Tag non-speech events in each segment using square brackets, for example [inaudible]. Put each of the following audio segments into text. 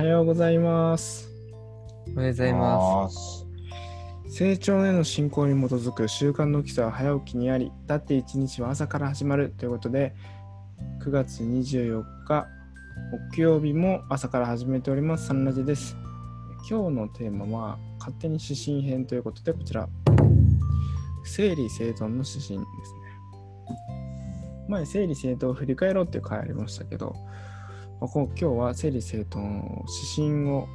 はようございます。おはようございます。成長への進行に基づく習慣の基礎は早起きにあり、だって一日は朝から始まるということで、9月24日木曜日も朝から始めております、サンラジです。今日のテーマは、勝手に指針編ということで、こちら、整理整頓の指針ですね。前、整理整頓を振り返ろうっていう回ありましたけど、まあ今日は整理整頓指針を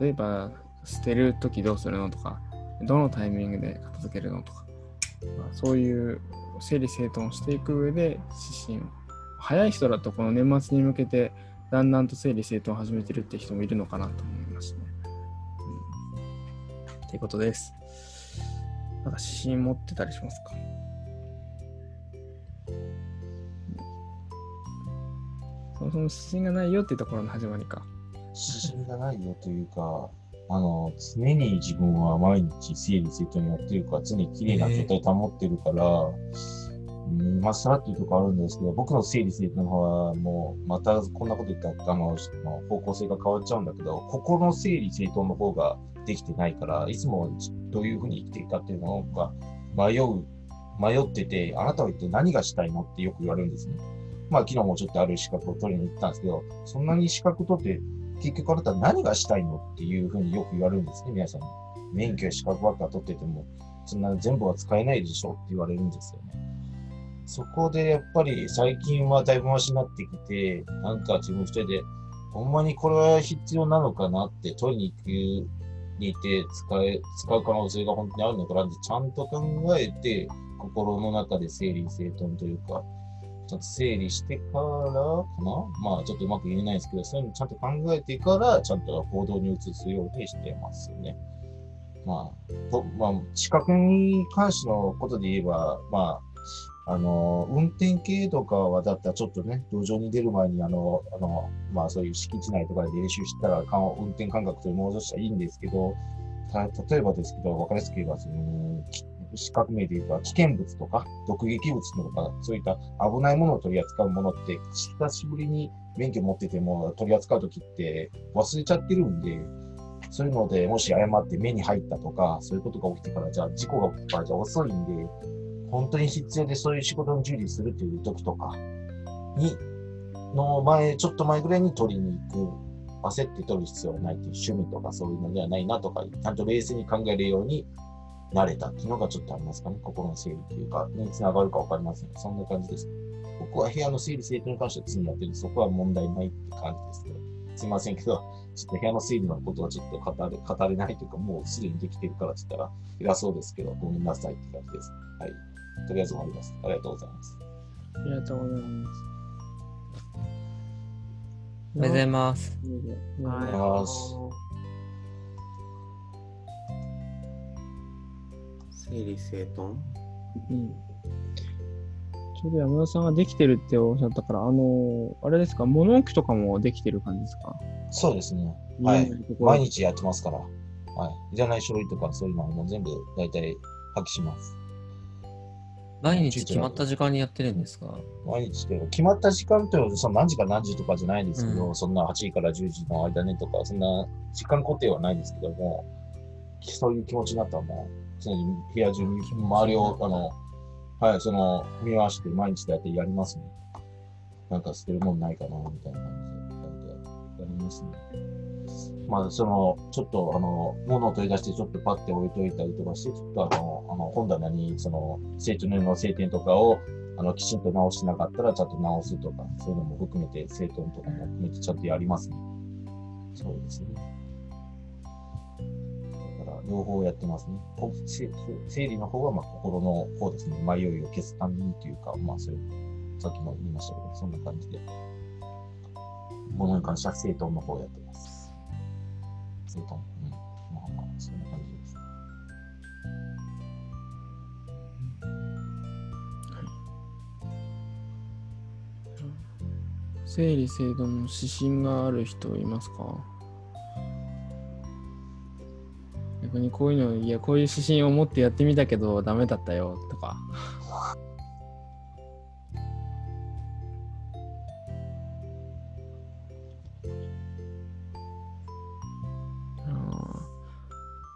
例えば捨てるときどうするのとかどのタイミングで片付けるのとか、まあ、そういう整理整頓をしていく上で指針を早い人だとこの年末に向けてだんだんと整理整頓を始めてるって人もいるのかなと思いますね。うん、っていうことです。なんか指針持ってたりしますか？そもそも指針がないよっていうところの始まりか。指針がないよというか、あの、常に自分は毎日整理整頓やってるから、常に綺麗な状態保ってるから、うん、まあ、さらっていうところあるんですけど、僕の整理整頓の方はもう、またこんなこと言ったら、あの、方向性が変わっちゃうんだけど、心の整理整頓の方ができてないから、いつもどういうふうに生きていくかっていうのが迷う、迷ってて、あなたは一体何がしたいのってよく言われるんですね。まあ、昨日もちょっとある資格を取りに行ったんですけど、そんなに資格取って、結局あなた何がしたいのっていうふうによく言われるんですね、皆さん。免許や資格ばっか取ってても、そんな全部は使えないでしょって言われるんですよね。そこでやっぱり最近はだいぶマシになってきて、なんか自分一人で、ほんまにこれは必要なのかなって取りに行くに行って使え、使う可能性が本当にあるのかなってちゃんと考えて、心の中で整理整頓というか、ちょっと整理してからかなまあちょっとうまく言えないですけど、そういうのちゃんと考えてから、ちゃんと行動に移すようにしてますよね。まあ、とまあ、資格に関してのことで言えば、まあ、あの、運転系とかはだったらちょっとね、路上に出る前に、あの、あの、まあそういう敷地内とかで練習したら、運転感覚という戻したらいいんですけど、た例えばですけど、わかりやすく言えば、その、資格名で言えば危険物とか毒劇物とかそういった危ないものを取り扱うものって久しぶりに免許持ってても取り扱う時って忘れちゃってるんでそういうのでもし誤って目に入ったとかそういうことが起きてからじゃあ事故が起きてからじゃ遅いんで本当に必要でそういう仕事に従事するという時とかにの前ちょっと前ぐらいに取りに行く焦って取る必要はないという趣味とかそういうのではないなとかちゃんと冷静に考えるように慣れたっていうのがちょっとありますかね。心の整理というか、につながるかわかりません。そんな感じです。僕は部屋の整理整頓に関しては常にやってるそこは問題ないって感じですけど、すいませんけど、ちょっと部屋の整理のことはちょっと語れ語れないというか、もうすでにできてるからって言ったら偉そうですけど、ごめんなさいって感じです。はい。とりあえず終わります。ありがとうございます。ありがとうございます。おはようございます。はおはようございます整理整頓うん。ちょうど山田さんができてるっておっしゃったから、あのあれですか、物置とかもできてる感じですか？そうですね。はい。毎日やってますから。はい。いらない書類とかそういうのはもう全部大体破棄します。毎日決まった時間にやってるんですか？毎日で決まった時間というのはその何時から何時とかじゃないんですけど、うん。そんな8時から10時の間ねとか、そんな時間固定はないんですけども、そういう気持ちになったらもう、常に部屋中に周りを、あの、はい、その、見回して毎日だってやりますね。なんか捨てるもんないかな、みたいな感じで、やりますね。まあ、その、ちょっと、あの、物を取り出して、ちょっとパッて置いといたりとかして、ちょっとあの、あの本棚に、その、成長の晴天とかを、あの、きちんと直してなかったら、ちゃんと直すとか、そういうのも含めて、整頓とかも含めて、ちゃんとやりますね。そうですね。両方やってますね。こせ整理の方は、まあ、心の方ですね。迷いを消すためにというか、まあ、そういう、さっきも言いましたけど、そんな感じで、物に関しては整頓の方をやってます。整頓。うん。まあまあ、そんな感じです。整理整頓の指針がある人いますか？逆にこういうのいやこういう指針を持ってやってみたけどダメだったよとか。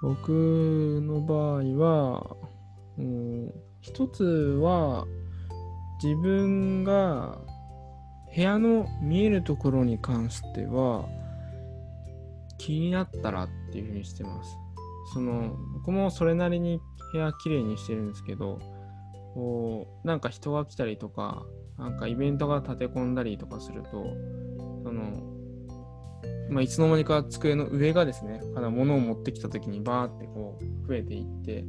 僕の場合は、うん、一つは自分が部屋の見えるところに関しては気になったらっていうふうにしてます。その僕もそれなりに部屋きれいにしてるんですけどこうなんか人が来たりとかなんかイベントが立て込んだりとかするとそのまあ、いつの間にか机の上がですね、あの物を持ってきたときにバーってこう増えていって、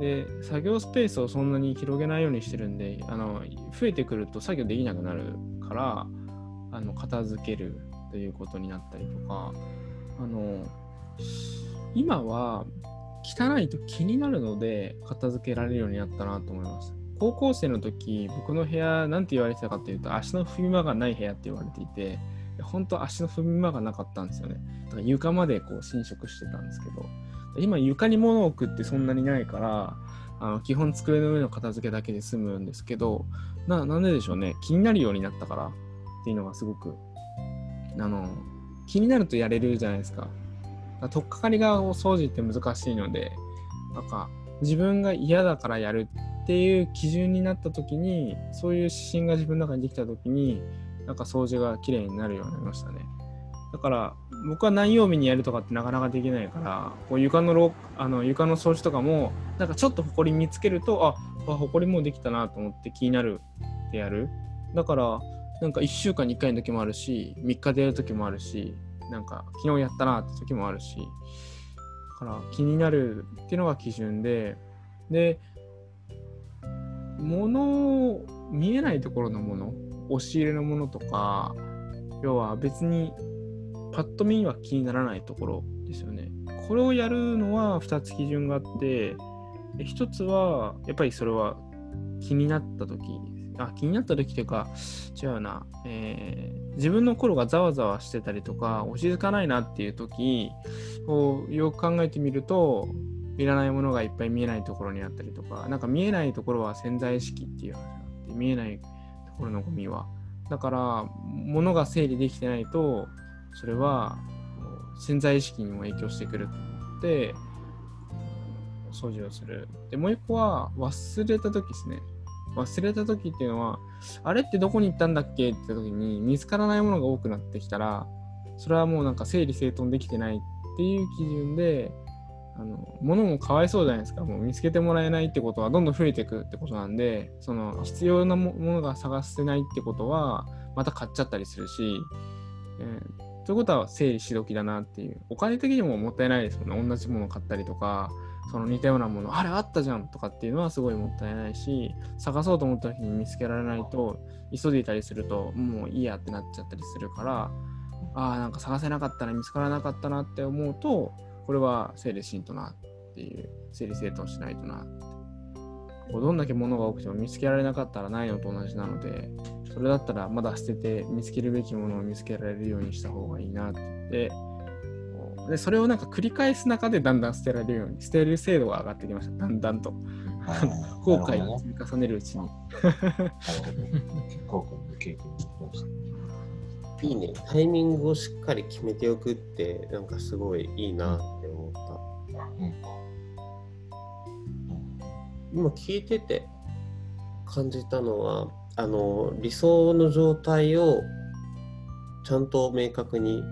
で、作業スペースをそんなに広げないようにしてるんで、あの増えてくると作業できなくなるから、あの片付けるということになったりとか、あの今は汚いと気になるので片付けられるようになったなと思います。高校生の時、僕の部屋、なんて言われてたかっていうと、足の踏み場がない部屋って言われていて、本当足の踏み場がなかったんですよね。だから床までこう侵食してたんですけど、今床に物を置くってそんなにないから、あの基本机の上の片付けだけで済むんですけど、ななんででしょうね。気になるようになったからっていうのがすごく、あの、気になるとやれるじゃないですか。取っかかりがお掃除って難しいので、なんか自分が嫌だからやるっていう基準になった時に、そういう指針が自分の中にできた時に、なんか掃除が綺麗になるようになりましたね。だから僕は何曜日にやるとかってなかなかできないから、こう床のあの床の掃除とかも、なんかちょっとほこり見つけると、あ、あほこりもうできたなと思って気になるってやる。だから、なんか1週間に1回の時もあるし、3日でやる時もあるし、なんか昨日やったなって時もあるし、だから気になるっていうのが基準で、で、物を見えないところのもの、押し入れのものとか、要は別にパッと見には気にならないところですよね。これをやるのは2つ基準があって、1つはやっぱりそれは気になった時あ気になった時というか違うな、え自分の心がざわざわしてたりとか落ち着かないなっていう時をよく考えてみるといらないものがいっぱい見えないところにあったりとかなんか見えないところは潜在意識っていう話があって見えないところのゴミは。だから物が整理できてないとそれは潜在意識にも影響してくると思って掃除をする。でもう一個は忘れた時ですね。忘れた時っていうのはあれってどこに行ったんだっけって時に見つからないものが多くなってきたらそれはもうなんか整理整頓できてないっていう基準であの物もかわいそうじゃないですか。もう見つけてもらえないってことはどんどん増えていくってことなんでその必要なものが探せないってことはまた買っちゃったりするし、えーということは整理し時だなっていう。お金的にももったいないですもんね。同じもの買ったりとかその似たようなものあれあったじゃんとかっていうのはすごいもったいないし探そうと思った時に見つけられないと急いでいたりするともういいやってなっちゃったりするからああなんか探せなかったな見つからなかったなって思うとこれは整理しんとなっていう整理整頓しないとなこうどんだけ物が多くても見つけられなかったらないのと同じなのでそれだったらまだ捨てて見つけるべきものを見つけられるようにした方がいいなってでそれをなんか繰り返す中でだんだん捨てられるように捨てる精度が上がってきましただんだんとはい後悔を積み重ねるうちに。後悔の経験ました。いいね。タイミングをしっかり決めておくって、なんかすごいいいなって思った。うん今聞いてて感じたのは、あの、理想の状態をちゃんと明確に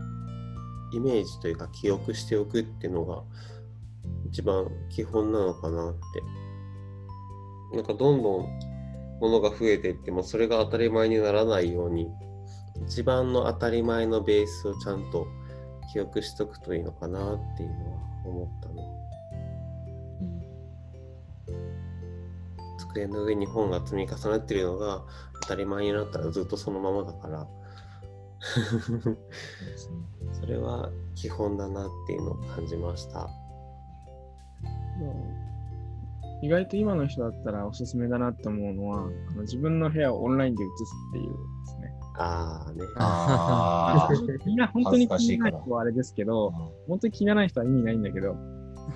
イメージというか記憶しておくっていうのが一番基本なのかなって。なんかどんどんものが増えていってもそれが当たり前にならないように一番の当たり前のベースをちゃんと記憶しとくといいのかなっていうのは思ったの。机の上に本が積み重なってるのが当たり前になったらずっとそのままだから [laughs] それは基本だなっていうのを感じました。意外と今の人だったらおすすめだなって思うのはあの自分の部屋をオンラインで映すっていうですね。ああね。あみんな本当に気にな恥ずかしいからい人はあれですけど、本当に気にならない人は意味ないんだけど、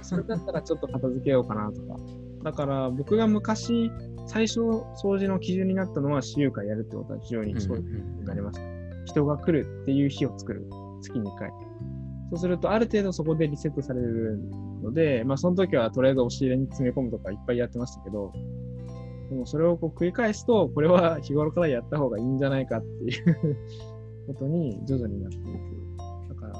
それだったらちょっと片付けようかなとか。だから僕が昔、最初掃除の基準になったのは私有会やるってことは非常にそうになりました。人が来るっていう日を作る。月2回。そうすると、ある程度そこでリセットされるので、まあ、その時はとりあえず押し入れに詰め込むとかいっぱいやってましたけど、でもそれをこう繰り返すと、これは日頃からやった方がいいんじゃないかっていうことに徐々になっていく。だから、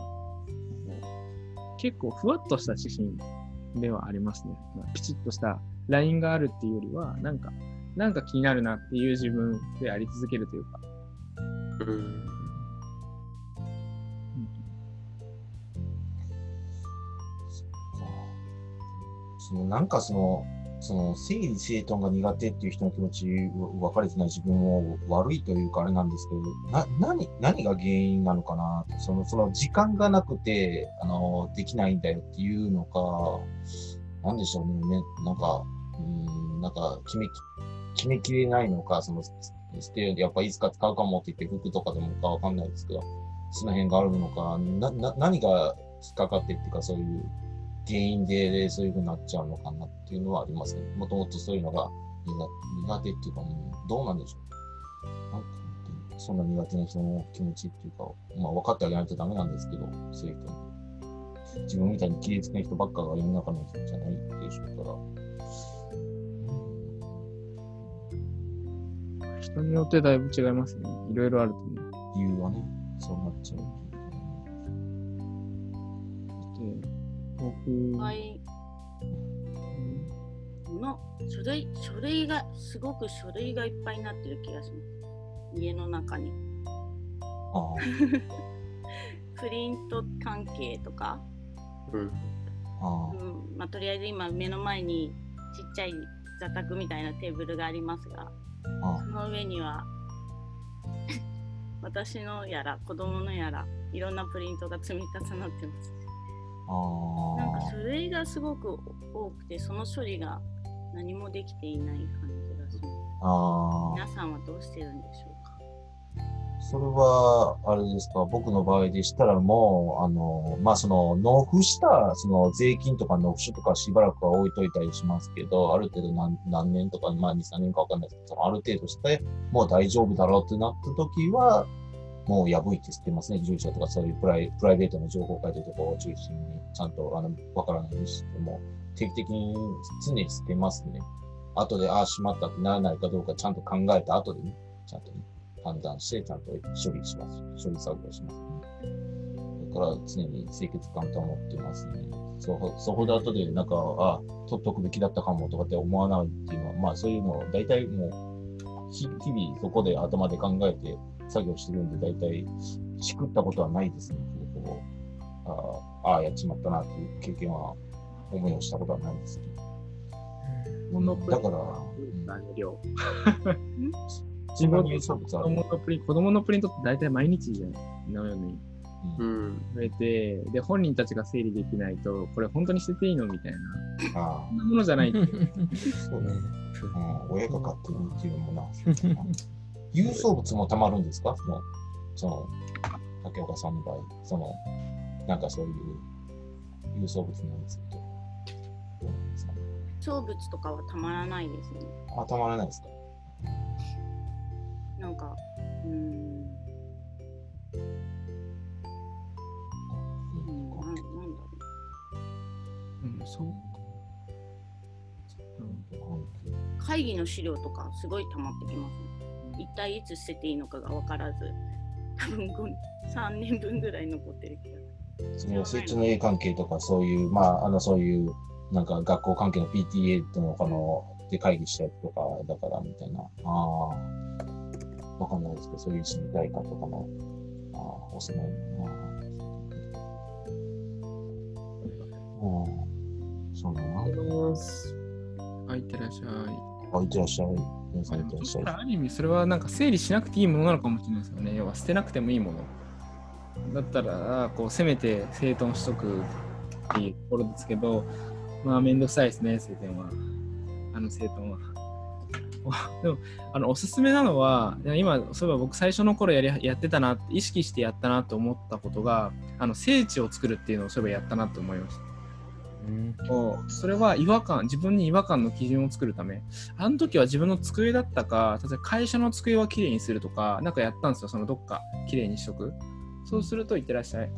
結構ふわっとした指針ではありますね。まあ、ピチッとしたラインがあるっていうよりは、なんか、なんか気になるなっていう自分であり続けるというか、うんそのなんかその、その整理整頓が苦手っていう人の気持ち分かれてない自分も悪いというかあれなんですけど、な、何、何が原因なのかな？その、その時間がなくて、あの、できないんだよっていうのか、なんでしょうね、なんか、うん、なんか決めき、決めきれないのか、その、捨て、やっぱいつか使うかもって言って服とかでもかわかんないですけど、その辺があるのか、な、な、何が引っかかってっていうか、そういう原因でそういう風になっちゃうのかなっていうのはありますね。もともとそういうのが苦苦手っていうか、うんどうなんでしょう。なんかそんな苦手な人の気持ちっていうか、まあ分かってあげないとダメなんですけど、そういう人に。自分みたいに切りつけな人ばっかが世の中の人じゃないでしょうから。人によってだいぶ違いますね。いろいろあると思う。理由はね、そうなっちゃう。はい。の書類、書類が、すごく書類がいっぱいになってる気がします。家の中に。あ [laughs] プリント関係とか、うんあ、ああう、んまあ、とりあえず今目の前にちっちゃい座卓みたいなテーブルがありますが、あその上には [laughs] 私のやら子供のやらいろんなプリントが積み重なってます。あなんか書類がすごく多くてその処理が何もできていない感じがします。ああ。皆さんはどうしてるんでしょうか？それは、あれですか、僕の場合でしたらもう、あの、まあ、その、納付した、その、税金とか納付書とかしばらくは置いといたりしますけど、ある程度何何年とか、まあ、2、3年かわかんないですけど、ある程度して、もう大丈夫だろうってなった時は、もう破いて捨てますね。住所とかそういうプライプライベートの情報書いてるところを中心に、ちゃんと、あの、わからないようにしても、定期的に常に捨てますね。後で、ああ、しまったってならないかどうかちゃんと考えた後でね、ちゃんとね。判断して、ちゃんと処理します。処理作業します、ね。だから常に清潔感保ってますね。そこそこで後でなんか、ああ、取っとくべきだったかもとかって思わないっていうのは、まあそういうのを大体もう、日々そこで頭で考えて作業してるんで、大体しくったことはないですね。こうあああ、やっちまったなっていう経験は思いをしたことはないですね。うんだから、うん何量自分に子る。供のプリン子供のプリントって大体毎日じゃのようにうん増えて、で、本人たちが整理できないと、これ本当に捨てていいのみたいな、あそんなものじゃないっていう。あ、[laughs] そうね。うん、親が買ってるっていうのもな。[laughs] 郵送物もたまるんですか？その、その、竹岡さんの場合、その、なんかそういう郵送物なんですけど。どうなんですかね？小物とかはたまらないですね。あ、たまらないですか？なんか、うーん、うんうんなんなんだろうん、そう。う。会議の資料とかすごい溜まってきますね。一体いつ捨てていいのかが分からず、多分3年分ぐらい残ってる気が。その成長の絵関係とか、そういう、まあ、あの、そういう、なんか学校関係の PTA との、この、で会議したやつとか、だから、みたいな。ああ、わかんないですけど、そういう知りたいかとかの、ああ、お住まいの、ああ。うん、そうだな。あ、いってらっしゃい。あ、いってらっしゃい。皆さんいってらっしゃい。そうある意味それはなんか整理しなくていいものなのかもしれないですよね。要は捨てなくてもいいもの。だったら、こう、せめて整頓しとくっていうところですけど、まあ、めんどくさいですね、整頓は。あの整頓は。[laughs] でも、あの、おすすめなのは、今、そういえば僕最初の頃やりやってたな、意識してやったなと思ったことが、あの、聖地を作るっていうのをそういえばやったなと思いました。うん。それは違和感自分に違和感の基準を作るため。あの時は自分の机だったか例えば会社の机はきれいにするとかなんかやったんですよそのどっかきれいにしとく。そうするといってらっしゃい。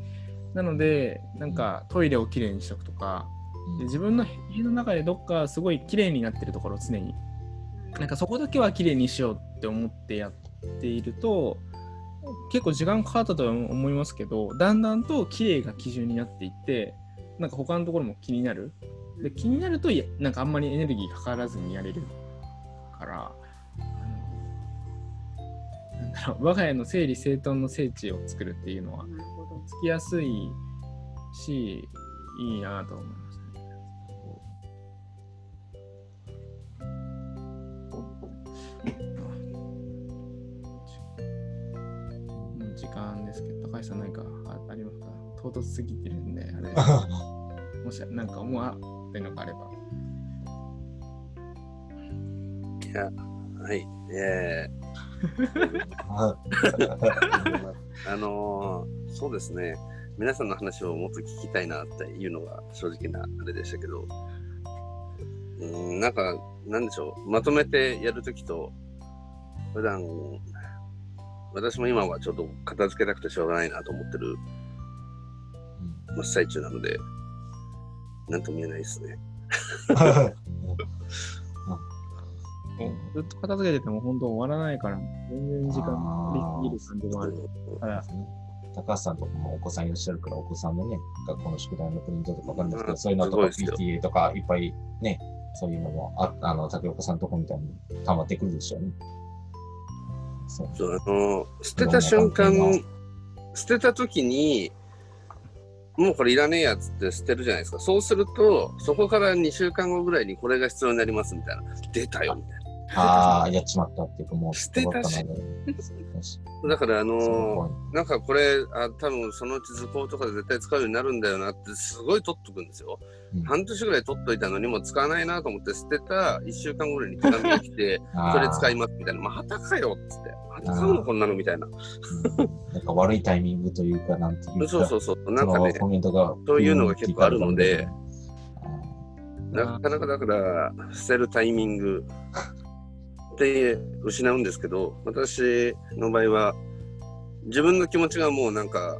なので、なんかトイレをきれいにしとくとか、自分の家の中でどっかすごい綺麗になってるところ常に。なんかそこだけは綺麗にしようって思ってやっていると結構時間かかったとは思いますけどだんだんと綺麗が基準になっていってなんか他のところも気になる？で気になるとなんかあんまりエネルギーかからずにやれるからなんだろう我が家の整理整頓の聖地を作るっていうのは。つきやすいしいいなと思いますね。もう時間ですけど、高橋さん何かあありますか？唐突すぎてるんで、あれ [laughs] もしなんか思わってるのがあれば。いや、はい。えはー、[laughs] あのーそうですね。皆さんの話をもっと聞きたいなっていうのが正直なあれでしたけど、うん、なんか、なんでしょう。まとめてやるときと、普段、私も今はちょっと片付けたくてしょうがないなと思ってる真っ最中なので、なんとも言えないですね。ずっと片付けてても本当終わらないから、全然時間あー取りすぎる感じもある。から高橋さんとかもお子さんいらっしゃるから、お子さんのね、学校の宿題のプリントとかわかんないですけど、うんそういうのとか PTA とかいっぱいね、そういうのもああの、竹岡さんとこみたいに溜まってくるでしょうね。そう。そうあの捨てた瞬間捨てた時に、もうこれいらねえやつって捨てるじゃないですか。そうすると、そこから2週間後ぐらいにこれが必要になりますみたいな。出たよみたいなああ、やっちまったっていうか、もう捨てたし。[laughs] だから、あのそうなんかこれ、あ多分そのうち図工とかで絶対使うようになるんだよなって、すごい取っとくんですよ。うん半年ぐらい取っといたのにもう使わないなと思って捨てた1週間後ぐらいに手紙が来て、[laughs] あーそれ使いますみたいな。またかよっつって。また買うのこんなのみたいな。うんなんか悪いタイミングというか、なんていうか、そうそうそう。なんかねコメントがそういうのが結構あるのであなかなかだから捨てるタイミングで失うんですけど、私の場合は自分の気持ちがもうなんか、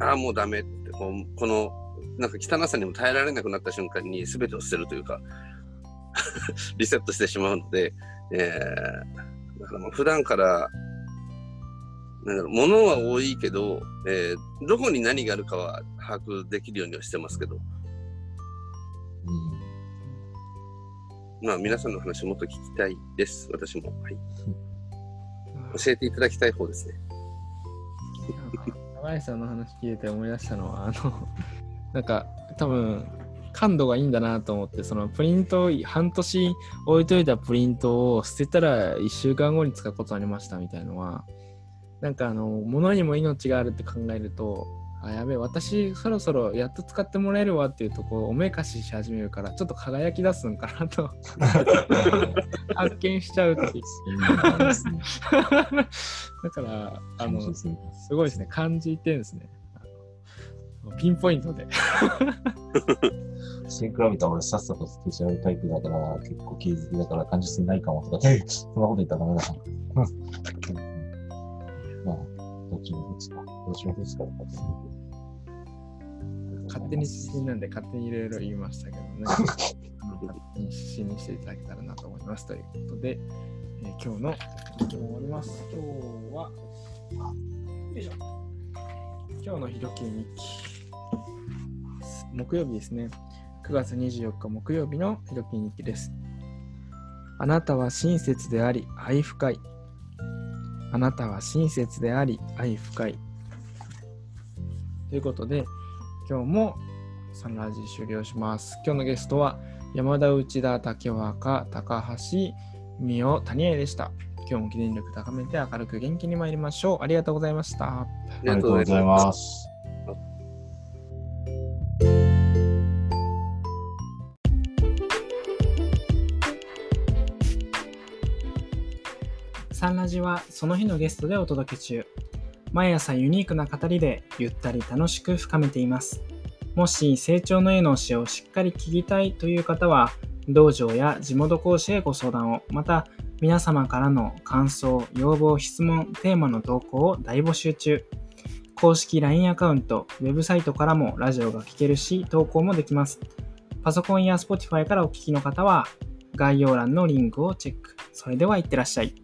ああ、もうダメってこう、このなんか汚さにも耐えられなくなった瞬間に全てを捨てるというか、[laughs] リセットしてしまうので、えー、だからもう普段から、なんだろう、物は多いけど、えーどこに何があるかは把握できるようにはしてますけど、うん。まあ皆さんの話もっと聞きたいです、私も。はい、教えていただきたい方ですね。高橋さんの話聞いて思い出したのは、あの、[laughs] なんか多分、感度がいいんだなと思って、そのプリントを半年置いといたプリントを捨てたら1週間後に使うことありましたみたいのは、なんかあの、物にも命があるって考えると、あ、やべえ、私そろそろやっと使ってもらえるわっていうとこうおめかしし始めるから、ちょっと輝き出すんかなと [laughs] 発見しちゃうっていう。だから、あの、すごいですね。感じてんですね。ピンポイントで。それに比べたら俺さっさと捨てちゃうタイプだから、結構気づきだから感受性ないかもとかそんなこと言ったらダメだな。まあ、どっちもどっちか。どっちもどっちかだか。勝手に指針なんで勝手にいろいろ言いましたけどね。勝手に指針にしていただけたらなと思います。ということで、えー今日の今日終わります。今日は、よいしょ。今日のひろき日記。木曜日ですね。9月24日木曜日のひろき日記です。あなたは親切であり、愛深い。あなたは親切であり、愛深い。ということで、今日もサンラージ終了します。今日のゲストは山田内田竹若高橋美代谷江でした。今日も記念力高めて明るく元気に参りましょう。ありがとうございました。ありがとうございます。サンラジはその日のゲストでお届け中。毎朝ユニークな語りでゆったり楽しく深めています。もし成長の絵の教えをしっかり聞きたいという方は、道場や地元講師へご相談を、また皆様からの感想、要望、質問、テーマの投稿を大募集中。公式 LINE アカウント、ウェブサイトからもラジオが聴けるし、投稿もできます。パソコンや Spotify からお聞きの方は、概要欄のリンクをチェック。それではいってらっしゃい。